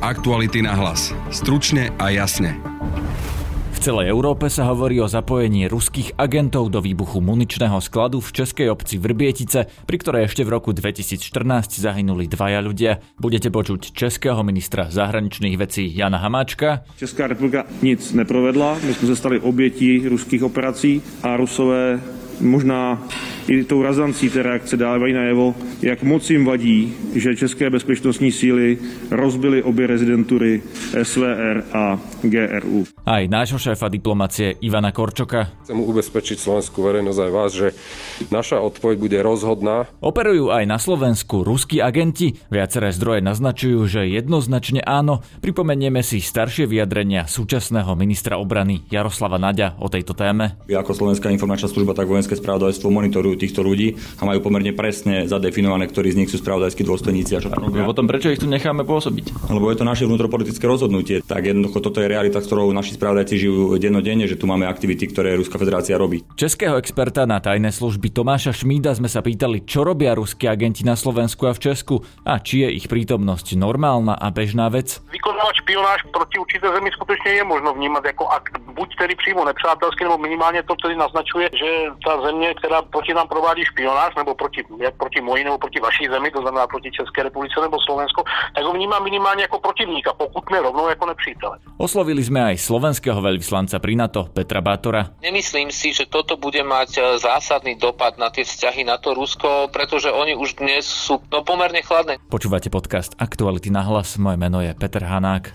Aktuality na hlas. Stručne a jasne. V celej Európe sa hovorí o zapojení ruských agentov do výbuchu muničného skladu v českej obci Vrbietice, pri ktorej ešte v roku 2014 zahynuli dvaja ľudia. Budete počuť českého ministra zahraničných vecí Jana Hamáčka. Česká republika nic neprovedla, my jsme se stali obětí ruských operací a Rusové možná i tou razancí té reakce dávají najevo, jak moc jim vadí, že české bezpečnostní síly rozbily obě rezidentury SVR a GRU. Aj nášho šéfa diplomacie Ivana Korčoka. Chcem ubezpečiť slovenskú verejnosť aj vás, že naša odpoveď bude rozhodná. Operujú aj na Slovensku ruskí agenti. Viaceré zdroje naznačujú, že jednoznačne áno. Pripomenieme si staršie vyjadrenia súčasného ministra obrany Jaroslava Naďa o tejto téme. Ako Slovenská informačná služba, tak vojenské spravodajstvo monitorujú týchto ľudí a majú pomerne presne zadefinované, ktorí z nich sú spravodajskí dôstojníci a čo tam robia. Potom prečo ich tu necháme pôsobiť? Lebo je to naše vnútropolitické rozhodnutie. Tak jednoducho toto je realita, s ktorou naši spravodajci žijú dennodenne, že tu máme aktivity, ktoré Ruská federácia robí. Českého experta na tajné služby Tomáša Šmída sme sa pýtali, čo robia ruskí agenti na Slovensku a v Česku a či je ich prítomnosť normálna a bežná vec. Vykonávat špionáž proti určité zemi skutečně je možno vnímat jako akt buď tedy přímo nepřátelský, nebo minimálně to tedy naznačuje, že ta země, která proti nám provádí špionáž, nebo proti, jak proti mojí nebo proti vaší zemi, to znamená proti České republice nebo Slovensko, tak ho vnímá minimálně jako protivníka, pokud ne rovnou jako nepřítele. Oslovili sme aj slovenského veľvyslanca pri NATO Petra Bátora. Nemyslím si, že toto bude mať e, zásadný dopad na tie vzťahy na to Rusko, pretože oni už dnes sú no, pomerne chladné. Počúvate podcast Aktuality na hlas. Moje meno je Peter Hanák.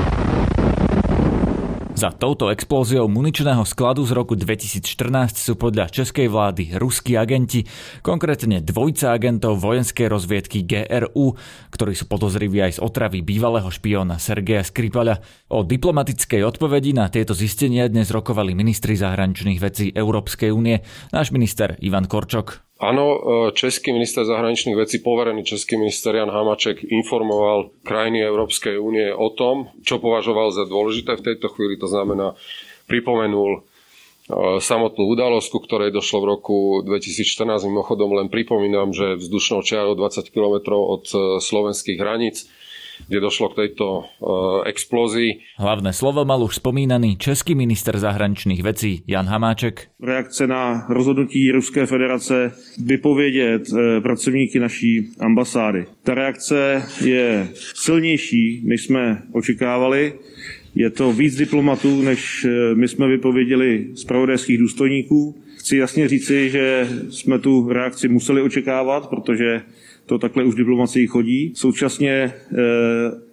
Za touto explóziou muničného skladu z roku 2014 sú podľa českej vlády ruskí agenti, konkrétne dvojca agentov vojenskej rozviedky GRU, ktorí sú podozriví aj z otravy bývalého špióna Sergeja Skripala. O diplomatickej odpovedi na tieto zistenia dnes rokovali ministri zahraničných vecí Európskej únie, náš minister Ivan Korčok. Áno, e, český minister zahraničných vecí, poverený český minister Jan Hamaček informoval krajiny Európskej únie o tom, čo považoval za dôležité v tejto chvíli, to znamená pripomenul e, samotnú udalosť, ku ktorej došlo v roku 2014. Mimochodom len pripomínam, že vzdušnou čiarou 20 km od e, slovenských hraníc kde došlo k tejto uh, explózii. Hlavné slovo mal už spomínaný český minister zahraničních vecí Jan Hamáček. Reakce na rozhodnutí Ruské federace vypovědět eh, pracovníky naší ambasády. Ta reakce je silnější, než jsme očekávali. Je to víc diplomatů, než eh, my jsme vypověděli zpravodajských důstojníků. Chci jasně říci, že jsme tu reakci museli očekávat, protože to takhle už diplomacii chodí. Současně eh,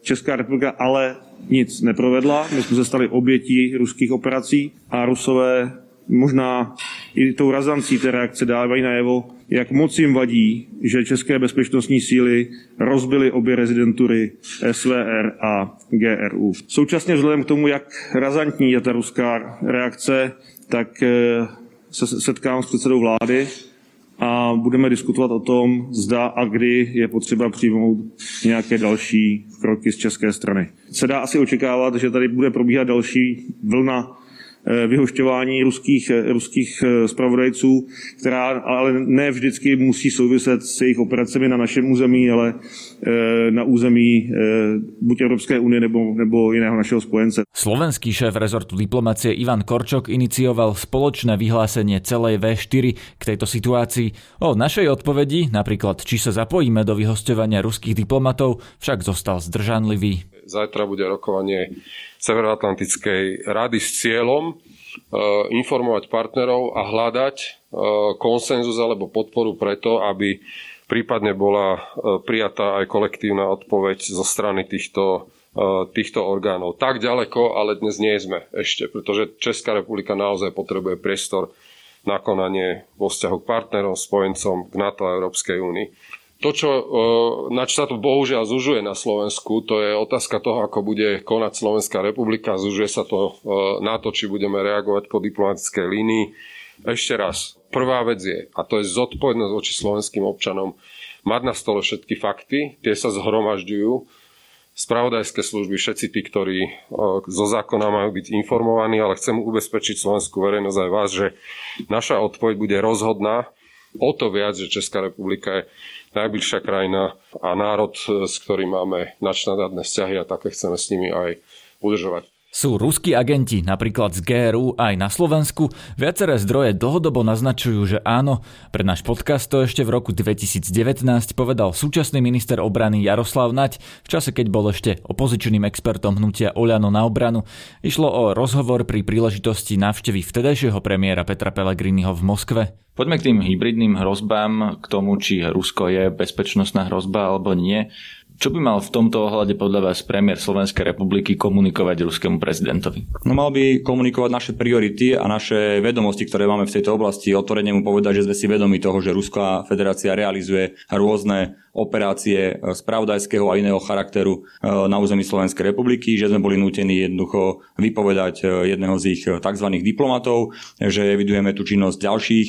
Česká republika ale nic neprovedla. My jsme se stali obětí ruských operací a Rusové možná i tou razancí té reakce dávají najevo, jak moc jim vadí, že české bezpečnostní síly rozbily obě rezidentury SVR a GRU. Současně vzhledem k tomu, jak razantní je ta ruská reakce, tak eh, se setkám s předsedou vlády a budeme diskutovat o tom, zda a kdy je potřeba přijmout nějaké další kroky z české strany. Se dá asi očekávat, že tady bude probíhat další vlna vyhošťování ruských, eh, ruských spravodajců, eh, která ale ne vždycky musí souviset s jejich operacemi na našem území, ale na území buď Európskej únie nebo, nebo iného našeho spojence. Slovenský šéf rezortu diplomacie Ivan Korčok inicioval spoločné vyhlásenie celej V4 k tejto situácii. O našej odpovedi, napríklad či sa zapojíme do vyhosťovania ruských diplomatov, však zostal zdržanlivý. Zajtra bude rokovanie Severoatlantickej rady s cieľom e, informovať partnerov a hľadať e, konsenzus alebo podporu preto, aby prípadne bola e, prijatá aj kolektívna odpoveď zo strany týchto, týchto orgánov. Tak ďaleko, ale dnes nie sme ešte, pretože Česká republika naozaj potrebuje priestor na konanie vo vzťahu k partnerom, spojencom, k NATO a Európskej únii. To, čo, na čo sa to bohužiaľ zužuje na Slovensku, to je otázka toho, ako bude konať Slovenská republika. Zužuje sa to na to, či budeme reagovať po diplomatickej línii. Ešte raz, prvá vec je, a to je zodpovednosť voči slovenským občanom, mať na stole všetky fakty, tie sa zhromažďujú, spravodajské služby, všetci tí, ktorí zo zákona majú byť informovaní, ale chcem ubezpečiť slovenskú verejnosť aj vás, že naša odpoveď bude rozhodná. O to viac, že Česká republika je najbližšia krajina a národ, s ktorým máme načnadádne vzťahy a také chceme s nimi aj udržovať. Sú ruskí agenti napríklad z GRU aj na Slovensku? Viaceré zdroje dlhodobo naznačujú, že áno. Pre náš podcast to ešte v roku 2019 povedal súčasný minister obrany Jaroslav Nať v čase, keď bol ešte opozičným expertom hnutia Oľano na obranu. Išlo o rozhovor pri príležitosti návštevy vtedajšieho premiéra Petra Pellegriniho v Moskve. Poďme k tým hybridným hrozbám, k tomu, či Rusko je bezpečnostná hrozba alebo nie. Čo by mal v tomto ohľade podľa vás premiér Slovenskej republiky komunikovať ruskému prezidentovi? No mal by komunikovať naše priority a naše vedomosti, ktoré máme v tejto oblasti. Otvorene mu povedať, že sme si vedomi toho, že Ruská federácia realizuje rôzne operácie spravodajského a iného charakteru e, na území Slovenskej republiky, že sme boli nútení jednoducho vypovedať e, jedného z ich e, tzv. diplomatov, že evidujeme tu činnosť ďalších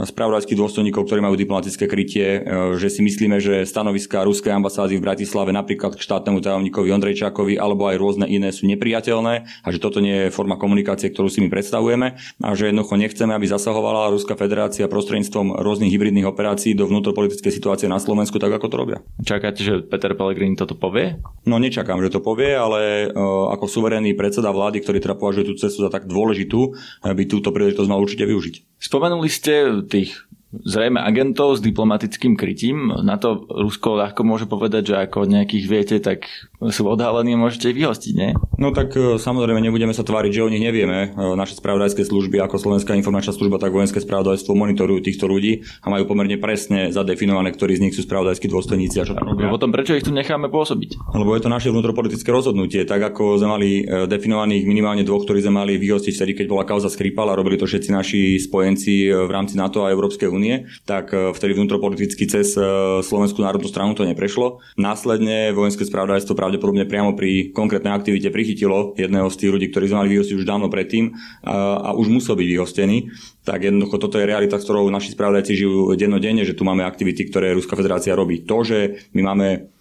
spravodajských dôstojníkov, ktorí majú diplomatické krytie, že si myslíme, že stanoviská ruskej ambasády v Bratislave napríklad k štátnemu tajomníkovi Ondrejčákovi alebo aj rôzne iné sú nepriateľné a že toto nie je forma komunikácie, ktorú si my predstavujeme a že jednoducho nechceme, aby zasahovala Ruská federácia prostredníctvom rôznych hybridných operácií do vnútropolitickej situácie na Slovensku, tak ako to robia. Čakáte, že Peter Pellegrini toto povie? No nečakám, že to povie, ale uh, ako suverénny predseda vlády, ktorý teda považuje tú cestu za tak dôležitú, by túto príležitosť mal určite využiť. Spomenuli ste tých zrejme agentov s diplomatickým krytím. Na to Rusko ľahko môže povedať, že ako nejakých viete, tak sú odhalení môžete ich vyhostiť, nie? No tak e, samozrejme nebudeme sa tváriť, že o nich nevieme. E, naše spravodajské služby, ako Slovenská informačná služba, tak vojenské spravodajstvo monitorujú týchto ľudí a majú pomerne presne zadefinované, ktorí z nich sú spravodajskí dôstojníci a čo tam robia. No potom prečo ich tu necháme pôsobiť? Lebo je to naše vnútropolitické rozhodnutie, tak ako sme mali e, definovaných minimálne dvoch, ktorí sme mali vyhostiť vtedy, keď bola kauza Skripal a robili to všetci naši spojenci v rámci NATO a Európskej únie, tak vtedy vnútropoliticky cez Slovenskú národnú stranu to neprešlo. Následne vojenské spravodajstvo pravdepodobne priamo pri konkrétnej aktivite prichytilo jedného z tých ľudí, ktorí sme mali vyhostiť už dávno predtým a, a už musel byť vyhostený. Tak jednoducho toto je realita, ktorou naši spravodajci žijú dennodenne, že tu máme aktivity, ktoré Ruská federácia robí. To, že my máme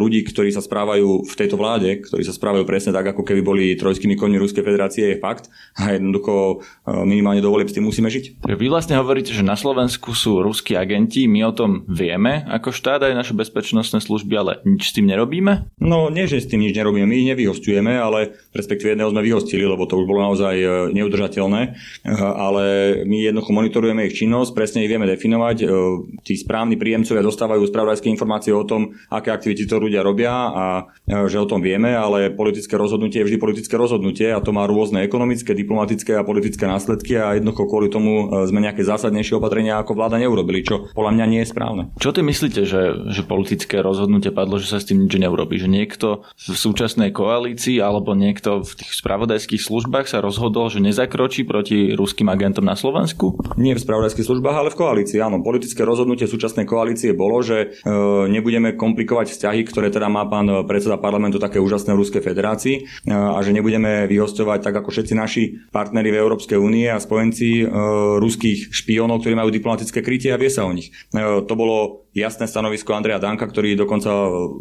ľudí, ktorí sa správajú v tejto vláde, ktorí sa správajú presne tak, ako keby boli trojskými koňmi Ruskej federácie, je fakt. A jednoducho e, minimálne do volieb s tým musíme žiť. Vy vlastne hovoríte, že na Slovensku sú ruskí agenti, my o tom vieme ako štát aj naše bezpečnostné služby, ale nič s tým nerobíme? No nie, že s tým nič nerobíme, my nevyhostujeme, ale respektíve jedného sme vyhostili, lebo to už bolo naozaj e, neudržateľné, ale my jednoducho monitorujeme ich činnosť, presne ich vieme definovať. Tí správni príjemcovia dostávajú spravodajské informácie o tom, aké aktivity to ľudia robia a že o tom vieme, ale politické rozhodnutie je vždy politické rozhodnutie a to má rôzne ekonomické, diplomatické a politické následky a jednoducho kvôli tomu e, sme nejaké zásadnejšie opatrenia ako vláda neurobili, čo podľa mňa nie je správne. Čo ty myslíte, že, že politické rozhodnutie padlo, že sa s tým nič neurobí? Že niekto v súčasnej koalícii alebo niekto v tých spravodajských službách sa rozhodol, že nezakročí proti ruským agentom na Slovensku? Nie v spravodajských službách, ale v koalícii. Áno, politické rozhodnutie súčasnej koalície bolo, že e, nebudeme komplikovať vzťahy, ktoré teda má pán predseda parlamentu také úžasné v Ruskej federácii a že nebudeme vyhostovať tak ako všetci naši partneri v Európskej únie a spojenci e, ruských špiónov, ktorí majú diplomatické krytie a vie sa o nich. To bolo jasné stanovisko Andreja Danka, ktorý dokonca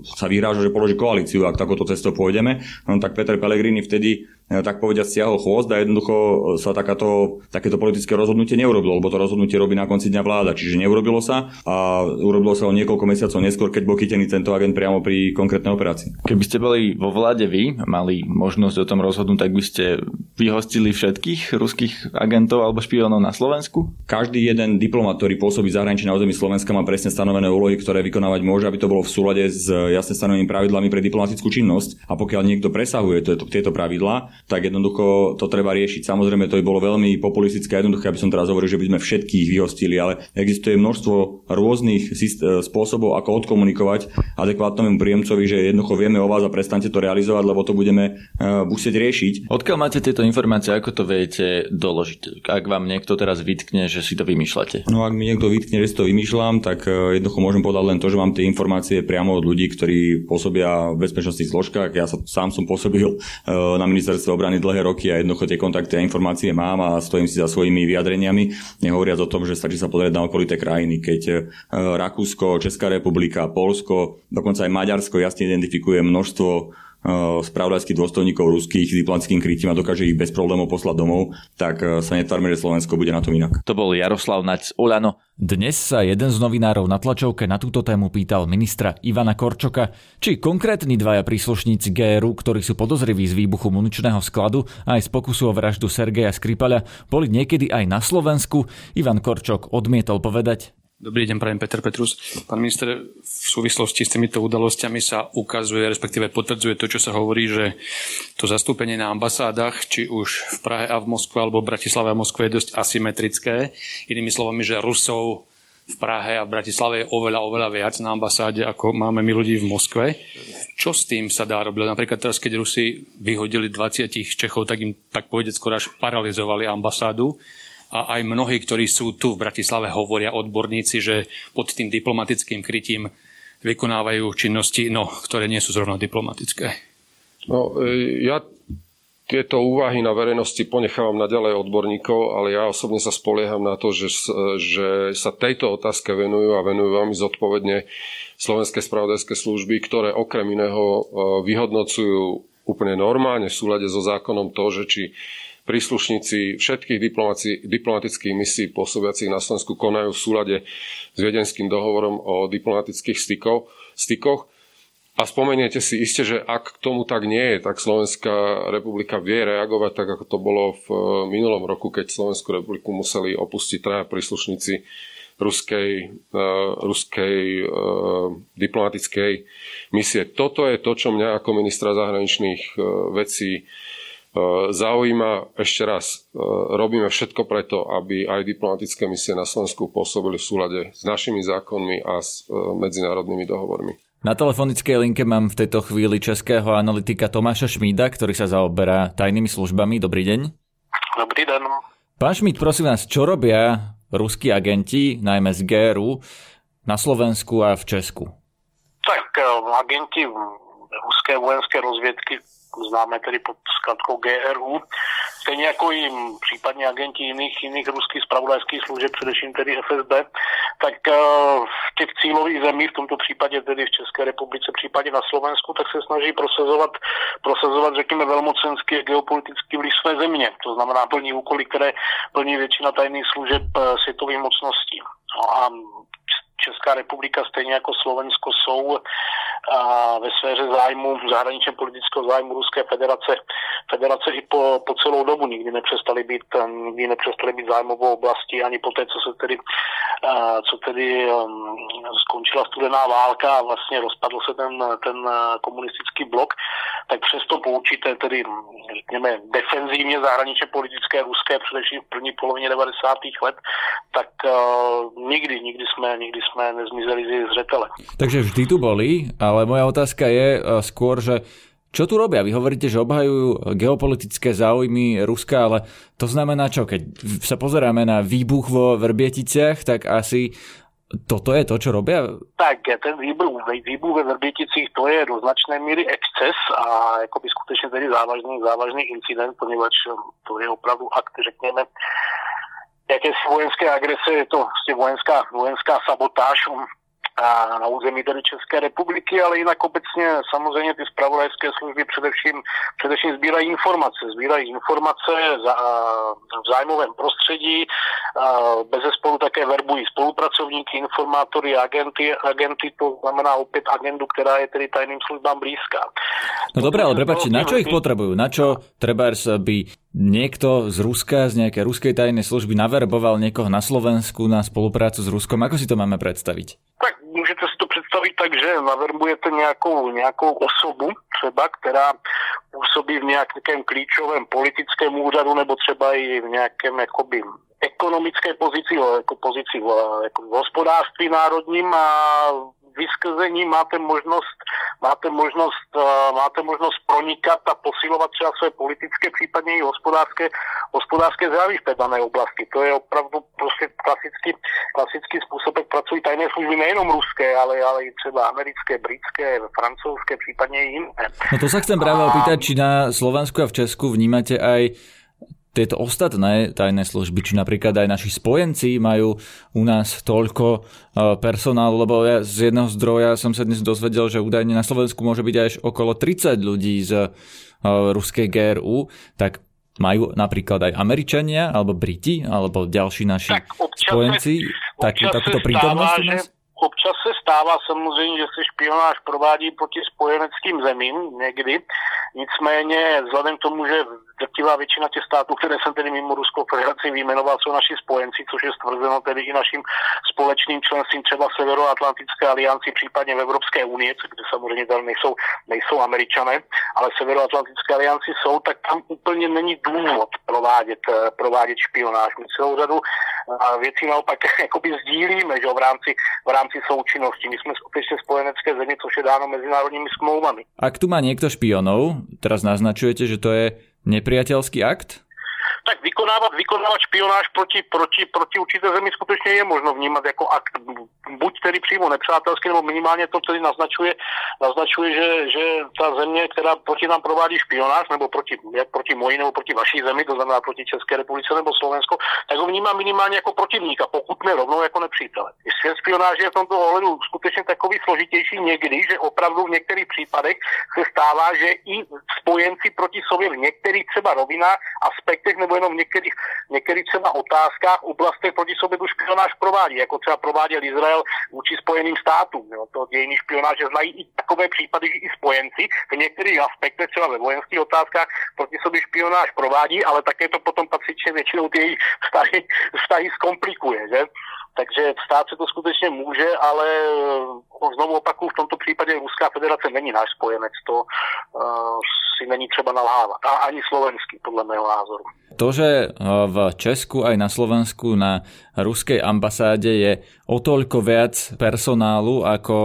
sa vyhráža, že položí koalíciu, ak takouto cestou pôjdeme. No, tak Peter Pellegrini vtedy E, tak povediať stiahol chvost a jednoducho sa takáto, takéto politické rozhodnutie neurobilo, lebo to rozhodnutie robí na konci dňa vláda. Čiže neurobilo sa a urobilo sa o niekoľko mesiacov neskôr, keď bol chytený tento agent priamo pri konkrétnej operácii. Keby ste boli vo vláde vy, mali možnosť o tom rozhodnúť, tak by ste vyhostili všetkých ruských agentov alebo špionov na Slovensku? Každý jeden diplomat, ktorý pôsobí zahraničí na území Slovenska, má presne stanovené úlohy, ktoré vykonávať môže, aby to bolo v súlade s jasne stanovenými pravidlami pre diplomatickú činnosť. A pokiaľ niekto presahuje tieto pravidlá, tak jednoducho to treba riešiť. Samozrejme, to by bolo veľmi populistické a jednoduché, aby som teraz hovoril, že by sme všetkých vyhostili, ale existuje množstvo rôznych spôsobov, ako odkomunikovať adekvátnemu príjemcovi, že jednoducho vieme o vás a prestante to realizovať, lebo to budeme uh, musieť riešiť. Odkiaľ máte tieto informácie, ako to viete doložiť? Ak vám niekto teraz vytkne, že si to vymýšľate? No ak mi niekto vytkne, že si to vymýšľam, tak e, jednoducho môžem povedať len to, že mám tie informácie priamo od ľudí, ktorí pôsobia v bezpečnostných zložkách. Ja sa, sám som pôsobil e, na ministerstve obrany dlhé roky a jednoducho tie kontakty a informácie mám a stojím si za svojimi vyjadreniami, nehovoriac o tom, že stačí sa pozrieť na okolité krajiny, keď e, Rakúsko, Česká republika, Polsko, dokonca aj Maďarsko jasne identifikuje množstvo spravodajských dôstojníkov ruských diplomatickým krytím a dokáže ich bez problémov poslať domov, tak eh, sa netvárme, že Slovensko bude na tom inak. To bol Jaroslav Naď z Olano. Dnes sa jeden z novinárov na tlačovke na túto tému pýtal ministra Ivana Korčoka, či konkrétni dvaja príslušníci GRU, ktorí sú podozriví z výbuchu muničného skladu a aj z pokusu o vraždu Sergeja Skripaľa, boli niekedy aj na Slovensku. Ivan Korčok odmietol povedať, Dobrý deň, prajem Peter Petrus. Pán minister, v súvislosti s týmito udalosťami sa ukazuje, respektíve potvrdzuje to, čo sa hovorí, že to zastúpenie na ambasádach, či už v Prahe a v Moskve, alebo v Bratislave a Moskve je dosť asymetrické. Inými slovami, že Rusov v Prahe a v Bratislave je oveľa, oveľa viac na ambasáde, ako máme my ľudí v Moskve. Čo s tým sa dá robiť? Napríklad teraz, keď Rusi vyhodili 20 Čechov, tak im, tak povedať, skoro až paralizovali ambasádu a aj mnohí, ktorí sú tu v Bratislave, hovoria odborníci, že pod tým diplomatickým krytím vykonávajú činnosti, no, ktoré nie sú zrovna diplomatické. No, e, ja tieto úvahy na verejnosti ponechávam naďalej odborníkov, ale ja osobne sa spolieham na to, že, že sa tejto otázke venujú a venujú veľmi zodpovedne slovenské spravodajské služby, ktoré okrem iného e, vyhodnocujú úplne normálne v súlade so zákonom to, že či príslušníci všetkých diplomatických misií pôsobiacich na Slovensku konajú v súlade s viedenským dohovorom o diplomatických stykov, stykoch. A spomeniete si iste, že ak tomu tak nie je, tak Slovenská republika vie reagovať tak, ako to bolo v eh, minulom roku, keď Slovenskú republiku museli opustiť traja príslušníci ruskej, uh, ruskej uh, diplomatickej misie. Toto je to, čo mňa ako ministra zahraničných uh, vecí E, zaujíma, ešte raz, e, robíme všetko preto, aby aj diplomatické misie na Slovensku pôsobili v súlade s našimi zákonmi a s e, medzinárodnými dohovormi. Na telefonickej linke mám v tejto chvíli českého analytika Tomáša Šmída, ktorý sa zaoberá tajnými službami. Dobrý deň. Dobrý deň. Pán Šmíd, prosím vás, čo robia ruskí agenti, najmä z GRU, na Slovensku a v Česku? Tak agenti ruské vojenské rozvědky známe tedy pod zkratkou GRU, stejně jako i případně agenti jiných, jiných ruských spravodajských služeb, především tedy FSB, tak eh, v těch cílových zemích, v tomto případě tedy v České republice, případě na Slovensku, tak se snaží prosazovat, prosazovat řekněme, velmocenský a geopolitický vliv své země. To znamená plní úkoly, které plní většina tajných služeb eh, světových mocností. No a Česká republika, stejně jako Slovensko, jsou ve sféře zájmu, zahraničně politického zájmu Ruské federace, federace i po, po celou dobu nikdy nepřestali být, nikdy nepřestali být zájmovou oblasti ani po té, co se tedy, co tedy um, skončila studená válka a vlastně rozpadl se ten, ten komunistický blok, tak přesto po tedy, řekněme, defenzívně zahraničně politické ruské, především v první polovině 90. let, tak nikdy, nikdy jsme, nikdy jsme nezmizeli z zřetele. Takže vždy tu boli, ale moja otázka je uh, skôr, že čo tu robia? Vy hovoríte, že obhajujú geopolitické záujmy Ruska, ale to znamená čo? Keď sa pozeráme na výbuch vo Verbieticách, tak asi toto je to, čo robia? Tak, ten výbuch, výbuch ve Vrběticích, to je do značné míry exces a jakoby skutečně tedy závažný, závažný incident, poněvadž to je opravdu akt, řekněme, jakési vojenské agrese, je to vlastně vojenská, vojenská sabotáž na území tedy České republiky, ale jinak obecně samozřejmě ty spravodajské služby především, především sbírají informace. Sbírají informace za, v zájmovém prostředí, bez spolu také verbují spolupracovníky, informátory, agenty, agenty, to znamená opět agendu, která je tedy tajným službám blízká. No dobré, ale prepáčte, na čo ich potrebujú? Na čo trebárs by niekto z Ruska, z nejakej ruskej tajnej služby naverboval niekoho na Slovensku na spoluprácu s Ruskom? Ako si to máme predstaviť? Tak můžete si to představit tak, že naverbujete nějakou, nějakou osobu třeba, která působí v nějakém klíčovém politickém úřadu nebo třeba i v nějakém jakoby ekonomické pozici, jako pozici v, jako národním a vy skrze ní máte možnost, máte možnost, máte možnost pronikat a posilovat třeba své politické, případně i hospodářské, hospodářské zájmy v té dané oblasti. To je opravdu prostě klasický, klasický způsob, jak pracují tajné služby nejenom ruské, ale, ale i třeba americké, britské, francouzské, případně i jiné. No to sa chcem práve opýtať, či na Slovensku a v Česku vnímate aj tieto ostatné tajné služby, či napríklad aj naši spojenci majú u nás toľko e, personálu, lebo ja z jedného zdroja som sa dnes dozvedel, že údajne na Slovensku môže byť až okolo 30 ľudí z e, ruskej GRU, tak majú napríklad aj Američania, alebo Briti, alebo ďalší naši tak spojenci tak, takúto prítomnosť u nás? Občas se stává samozřejmě, že se špionáž provádí proti spojeneckým zemím někdy, nicméně vzhledem k tomu, že drtivá většina těch států, které jsem tedy mimo Ruskou federaci vyjmenoval, jsou naši spojenci, což je stvrzeno tedy i naším společným členstvím třeba Severoatlantické alianci, případně v Evropské unii, kde samozřejmě tam nejsou, nejsou američané, ale Severoatlantické alianci jsou, tak tam úplně není důvod provádět, eh, provádět špionáž. My celou řadu eh, věcí naopak jakoby sdílíme že v, rámci, v rámci součinnosti. My jsme skutečně spojenecké země, což je dáno mezinárodními smlouvami. Ak tu má niekto špionov, teraz naznačujete, že to je nepriateľský akt? Tak vykonávat, vykonávat špionáž proti, proti, proti určité zemi skutečně je možno vnímat jako akt, buď tedy přímo nepřátelský, nebo minimálně to tedy naznačuje, naznačuje že, že ta země, která proti nám provádí špionáž, nebo proti, jak proti mojí nebo proti vaší zemi, to znamená proti České republice nebo Slovensko, tak ho vnímá minimálně jako protivníka, pokud ne rovnou jako nepřítele. Svět špionáže je v tomto ohledu skutečně takový složitější někdy, že opravdu v některých případech se stává, že i spojenci proti sobě v některých třeba rovinách, aspektech nebo jenom v některých, některých třeba otázkách, oblastech proti sobě tu špionáž provádí, jako třeba prováděl Izrael vůči Spojeným státům. Jo. To dějiny špionáže znají i takové případy, že i spojenci v některých aspektech, třeba ve vojenských otázkách, proti sobě špionáž provádí, ale také to potom patřičně většinou ty jejich vztahy, vztahy zkomplikuje. Že? Takže stát se to skutečně může, ale eh, znovu opakuju, v tomto případě Ruská federace není náš spojenec, to uh, si není třeba nalhávat. A ani slovenský, podle mého názoru. To, že eh, v Česku aj na Slovensku na ruskej ambasáde je o toľko viac personálu, ako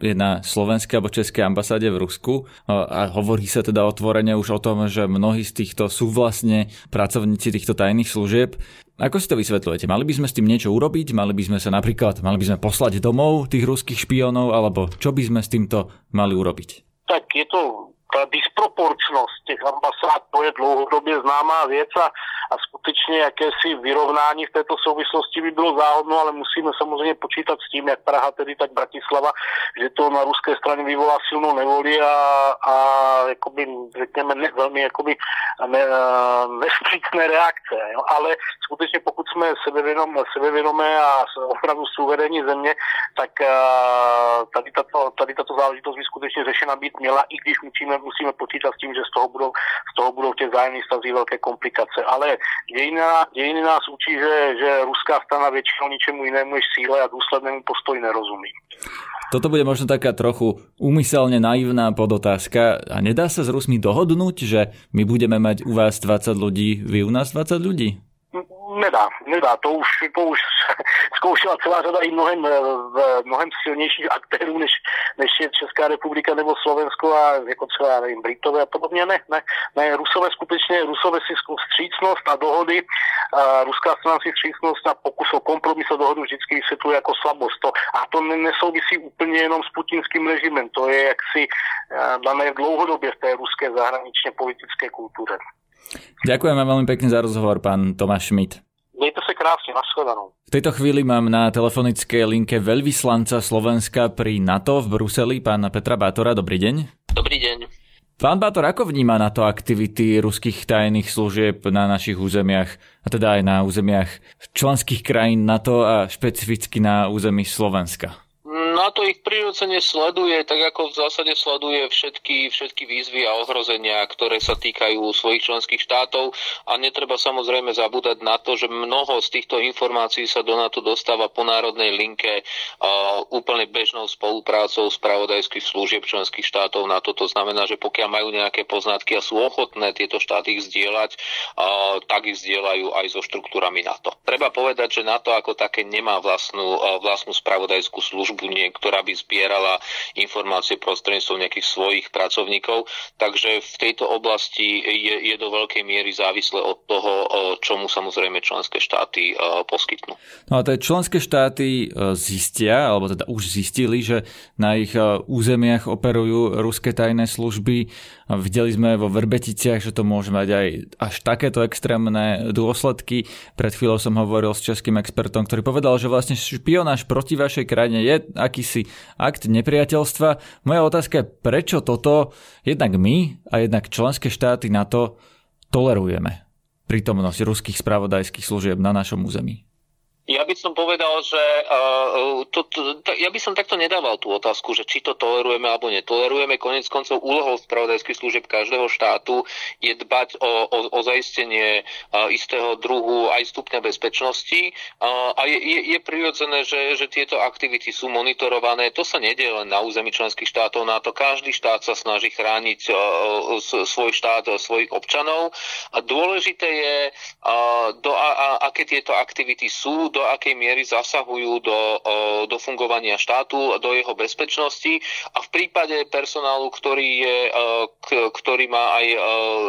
je na slovenskej alebo českej ambasáde v Rusku a hovorí sa teda otvorene už o tom, že mnohí z týchto sú vlastne pracovníci týchto tajných služieb. Ako si to vysvetľujete? Mali by sme s tým niečo urobiť? Mali by sme sa napríklad, mali by sme poslať domov tých ruských špionov, alebo čo by sme s týmto mali urobiť? Tak je to ta disproporčnost těch ambasád, to je dlouhodobě známá věc a, a skutečně jakési vyrovnání v této souvislosti by bylo záhodno, ale musíme samozřejmě počítat s tím, jak Praha, tedy tak Bratislava, že to na ruské straně vyvolá silnou nevoli a, a jakoby, řekněme, ne, velmi jakoby ne, nestřícné reakce. Jo? Ale skutečně pokud jsme sebevědom, sebevědomé a opravdu suverénní země, tak tady tato, tady tato záležitost by skutečně řešena být měla, i když musíme musíme počítat s tím, že z toho budou, z toho budou těch vzájemných stazí velké komplikace. Ale dějiny, dějiny nás učí, že, že ruská strana většinou ničemu jinému než síle a důslednému postoji nerozumí. Toto bude možno taká trochu úmyselne naivná podotázka. A nedá sa s Rusmi dohodnúť, že my budeme mať u vás 20 ľudí, vy u nás 20 ľudí? Nedá, nedá. To už, to už zkoušela celá řada i mnohem, eh, mnohem silnějších aktérů, než, než je Česká republika nebo Slovensko a jako třeba nevím, Britové a podobně. Ne, ne, ne, Rusové skutečně, Rusové si vstřícnost a dohody, a ruská strana si vstřícnost a pokus o kompromis a dohodu vždycky vysvětluje jako slabost. To, a to nesouvisí úplně jenom s putinským režimem. To je jaksi eh, dané dlouhodobě v té ruské zahraničně politické kultuře. Ďakujeme veľmi pekne za rozhovor, pán Tomáš Schmidt. Mějte se krásně, nashledanou. V tejto chvíli mám na telefonickej linke veľvyslanca Slovenska pri NATO v Bruseli, pána Petra Bátora. Dobrý deň. Dobrý deň. Pán Bátor, ako vníma na to aktivity ruských tajných služieb na našich územiach, a teda aj na územiach členských krajín NATO a špecificky na území Slovenska? Na to ich prirodzene sleduje, tak ako v zásade sleduje všetky, všetky výzvy a ohrozenia, ktoré sa týkajú svojich členských štátov a netreba samozrejme zabúdať na to, že mnoho z týchto informácií sa do NATO dostáva po národnej linke úplne bežnou spoluprácou spravodajských služieb členských štátov NATO. To znamená, že pokiaľ majú nejaké poznatky a sú ochotné tieto štáty ich zdieľať, tak ich zdieľajú aj so štruktúrami NATO. Treba povedať, že NATO ako také nemá vlastnú, vlastnú spravodajskú službu, nie ktorá by zbierala informácie prostredníctvom nejakých svojich pracovníkov. Takže v tejto oblasti je, je do veľkej miery závislé od toho, čomu samozrejme členské štáty poskytnú. No a tie členské štáty zistia, alebo teda už zistili, že na ich územiach operujú ruské tajné služby. Videli sme vo Verbeticiach, že to môže mať aj až takéto extrémne dôsledky. Pred chvíľou som hovoril s českým expertom, ktorý povedal, že vlastne špionáž proti vašej krajine je akýsi akt nepriateľstva. Moja otázka je, prečo toto jednak my a jednak členské štáty na to tolerujeme prítomnosť ruských spravodajských služieb na našom území? Ja by som povedal, že uh, to, to, to, ja by som takto nedával tú otázku, že či to tolerujeme alebo netolerujeme. Konec koncov úlohou spravodajských služieb každého štátu je dbať o, o, o zaistenie uh, istého druhu aj stupňa bezpečnosti uh, a je, je, je prirodzené, že, že tieto aktivity sú monitorované. To sa nedie len na území členských štátov na to. Každý štát sa snaží chrániť uh, svoj štát, uh, svojich občanov a dôležité je, uh, do a, a, aké tieto aktivity sú, do akej miery zasahujú do, do fungovania štátu, do jeho bezpečnosti a v prípade personálu, ktorý, je, ktorý má aj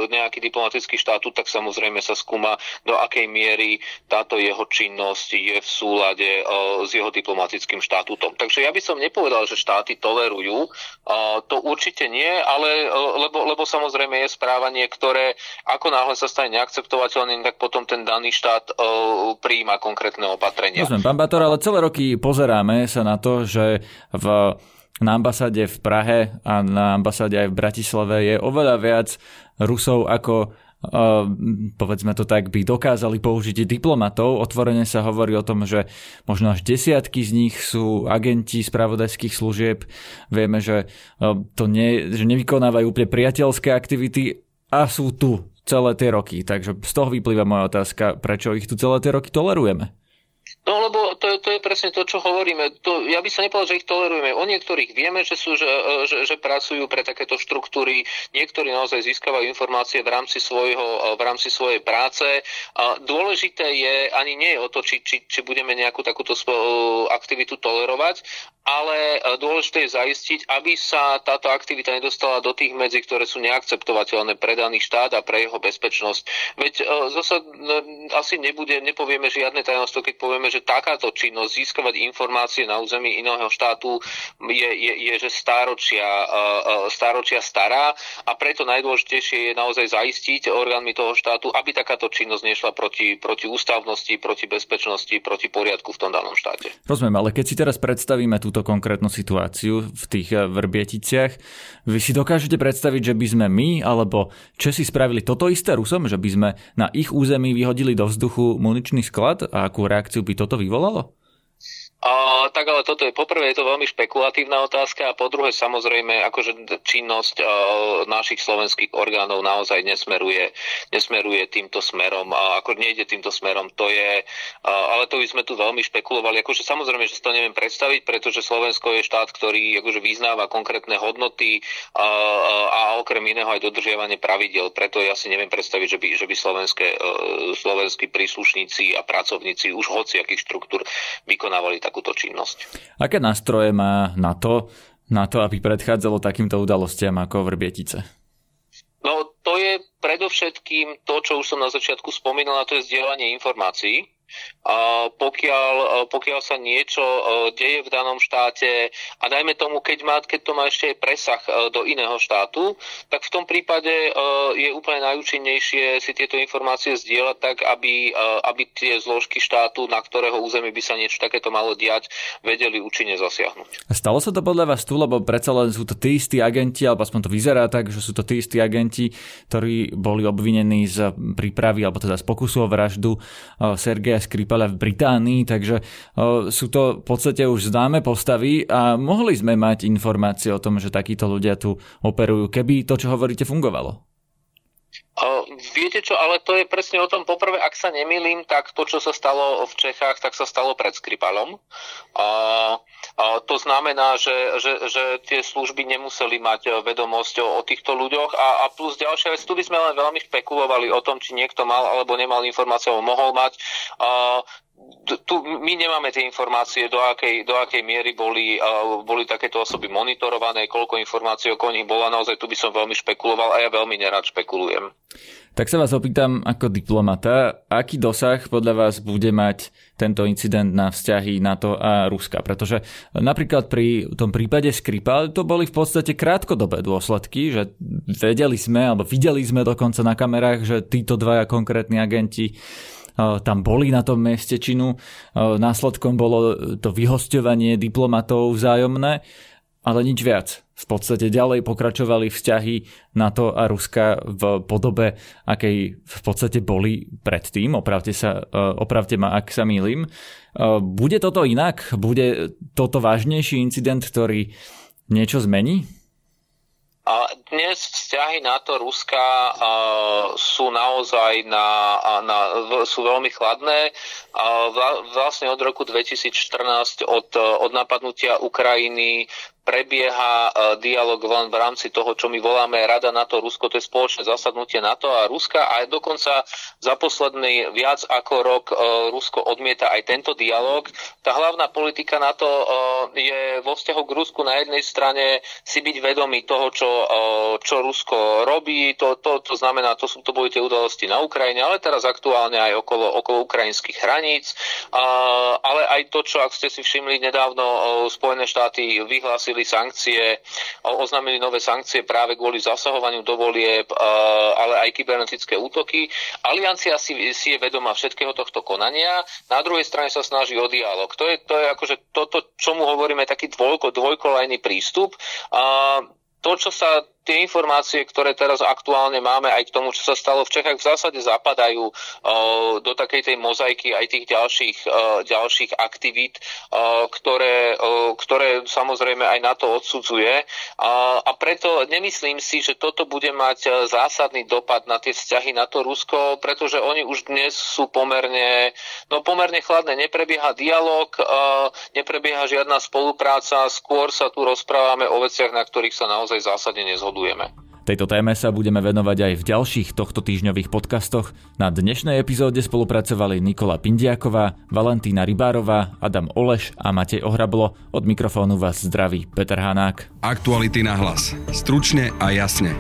nejaký diplomatický štátu, tak samozrejme sa skúma, do akej miery táto jeho činnosť je v súlade s jeho diplomatickým štatútom. Takže ja by som nepovedal, že štáty tolerujú, to určite nie, ale lebo, lebo samozrejme je správanie, ktoré ako náhle sa stane neakceptovateľným, tak potom ten daný štát prijíma konkrétne opatrenia. Rozumiem, pán Bator, ale celé roky pozeráme sa na to, že v na ambasáde v Prahe a na ambasáde aj v Bratislave je oveľa viac Rusov ako Uh, povedzme to tak, by dokázali použiť diplomatov. Otvorene sa hovorí o tom, že možno až desiatky z nich sú agenti spravodajských služieb. Vieme, že, uh, to nie, že nevykonávajú úplne priateľské aktivity a sú tu celé tie roky. Takže z toho vyplýva moja otázka, prečo ich tu celé tie roky tolerujeme. No lebo to, to je presne to, čo hovoríme. To, ja by sa nepovedal, že ich tolerujeme. O niektorých vieme, že, sú, že, že, že pracujú pre takéto štruktúry. Niektorí naozaj získavajú informácie v rámci, svojho, v rámci svojej práce. A dôležité je, ani nie o to, či, či, či budeme nejakú takúto aktivitu tolerovať, ale dôležité je zaistiť, aby sa táto aktivita nedostala do tých medzi, ktoré sú neakceptovateľné pre daný štát a pre jeho bezpečnosť. Veď zase asi nebude, nepovieme žiadne tajomstvo, keď povieme, že takáto činnosť získavať informácie na území iného štátu je, je, je že stáročia, stáročia stará a preto najdôležitejšie je naozaj zaistiť orgánmi toho štátu, aby takáto činnosť nešla proti, proti ústavnosti, proti bezpečnosti, proti poriadku v tom danom štáte. Rozumiem, ale keď si teraz predstavíme túto konkrétnu situáciu v tých eh, vrbieticiach, vy si dokážete predstaviť, že by sme my alebo Česi spravili toto isté Rusom, že by sme na ich území vyhodili do vzduchu muničný sklad? A akú reakciu by toto vyvolalo? A, tak ale toto je poprvé je to veľmi špekulatívna otázka a po druhé samozrejme akože činnosť a, našich slovenských orgánov naozaj nesmeruje, nesmeruje týmto smerom a ako nejde týmto smerom, to je, a, ale to by sme tu veľmi špekulovali. Akože samozrejme, že si to neviem predstaviť, pretože Slovensko je štát, ktorý akože vyznáva konkrétne hodnoty a, a okrem iného aj dodržiavanie pravidel. Preto ja si neviem predstaviť, že by, že by slovenské, slovenskí príslušníci a pracovníci už hociakých štruktúr vykonávali takúto činnosť. Aké nástroje má na to, na to, aby predchádzalo takýmto udalostiam ako Vrbietice? No, to je predovšetkým to, čo už som na začiatku spomínal, a to je zdieľanie informácií a pokiaľ, pokiaľ sa niečo deje v danom štáte a dajme tomu, keď, má, keď to má ešte aj presah do iného štátu, tak v tom prípade je úplne najúčinnejšie si tieto informácie zdieľať tak, aby, aby tie zložky štátu, na ktorého území by sa niečo takéto malo diať, vedeli účinne zasiahnuť. A stalo sa to podľa vás tu, lebo predsa len sú to tí istí agenti, alebo aspoň to vyzerá tak, že sú to tí istí agenti, ktorí boli obvinení z prípravy, alebo teda z pokusu o vraždu Sergeja Skripala v Británii, takže sú to v podstate už známe postavy a mohli sme mať informácie o tom, že takíto ľudia tu operujú, keby to, čo hovoríte, fungovalo. Uh, viete čo, ale to je presne o tom, poprvé, ak sa nemýlim, tak to, čo sa stalo v Čechách, tak sa stalo pred Skripalom. Uh, uh, to znamená, že, že, že tie služby nemuseli mať vedomosť o, o týchto ľuďoch a, a plus ďalšia vec, tu by sme len veľmi špekulovali o tom, či niekto mal alebo nemal informáciu, alebo mohol mať. Uh, tu my nemáme tie informácie, do akej, do akej miery boli, boli takéto osoby monitorované, koľko informácií o nich bola. Naozaj tu by som veľmi špekuloval a ja veľmi nerad špekulujem. Tak sa vás opýtam ako diplomata, aký dosah podľa vás bude mať tento incident na vzťahy NATO a Ruska? Pretože napríklad pri tom prípade Skripal to boli v podstate krátkodobé dôsledky, že vedeli sme, alebo videli sme dokonca na kamerách, že títo dvaja konkrétni agenti tam boli na tom mieste činu. Následkom bolo to vyhosťovanie diplomatov vzájomné, ale nič viac. V podstate ďalej pokračovali vzťahy NATO a Ruska v podobe, akej v podstate boli predtým. Opravte, sa, opravte ma, ak sa mýlim. Bude toto inak? Bude toto vážnejší incident, ktorý niečo zmení? Dnes vzťahy NATO-Ruska sú naozaj na, na, sú veľmi chladné. Vlastne od roku 2014, od, od napadnutia Ukrajiny, prebieha e, dialog len v rámci toho, čo my voláme Rada NATO Rusko, to je spoločné zasadnutie NATO a Ruska. A dokonca za posledný viac ako rok e, Rusko odmieta aj tento dialog. Tá hlavná politika NATO e, je vo vzťahu k Rusku. Na jednej strane si byť vedomý toho, čo, čo Rusko robí, to, to, to znamená, to, sú, to boli tie udalosti na Ukrajine, ale teraz aktuálne aj okolo, okolo ukrajinských hraníc, ale aj to, čo, ak ste si všimli, nedávno Spojené štáty vyhlásili oznámili sankcie, oznámili nové sankcie práve kvôli zasahovaniu do volieb, ale aj kybernetické útoky. Aliancia si, si je vedomá všetkého tohto konania, na druhej strane sa snaží o dialog. To je, to je akože toto, čomu hovoríme taký dvojko, dvojkolajný prístup. To, čo sa tie informácie, ktoré teraz aktuálne máme aj k tomu, čo sa stalo v Čechách, v zásade zapadajú do takej tej mozaiky aj tých ďalších, ďalších aktivít, ktoré, ktoré samozrejme aj na to odsudzuje. A preto nemyslím si, že toto bude mať zásadný dopad na tie vzťahy na to Rusko, pretože oni už dnes sú pomerne, no pomerne chladné. Neprebieha dialog, neprebieha žiadna spolupráca, skôr sa tu rozprávame o veciach, na ktorých sa naozaj zásadne nezhodujeme sledujeme. Tejto téme sa budeme venovať aj v ďalších tohto týždňových podcastoch. Na dnešnej epizóde spolupracovali Nikola Pindiaková, Valentína Rybárová, Adam Oleš a Matej Ohrablo. Od mikrofónu vás zdraví Peter Hanák. Aktuality na hlas. Stručne a jasne.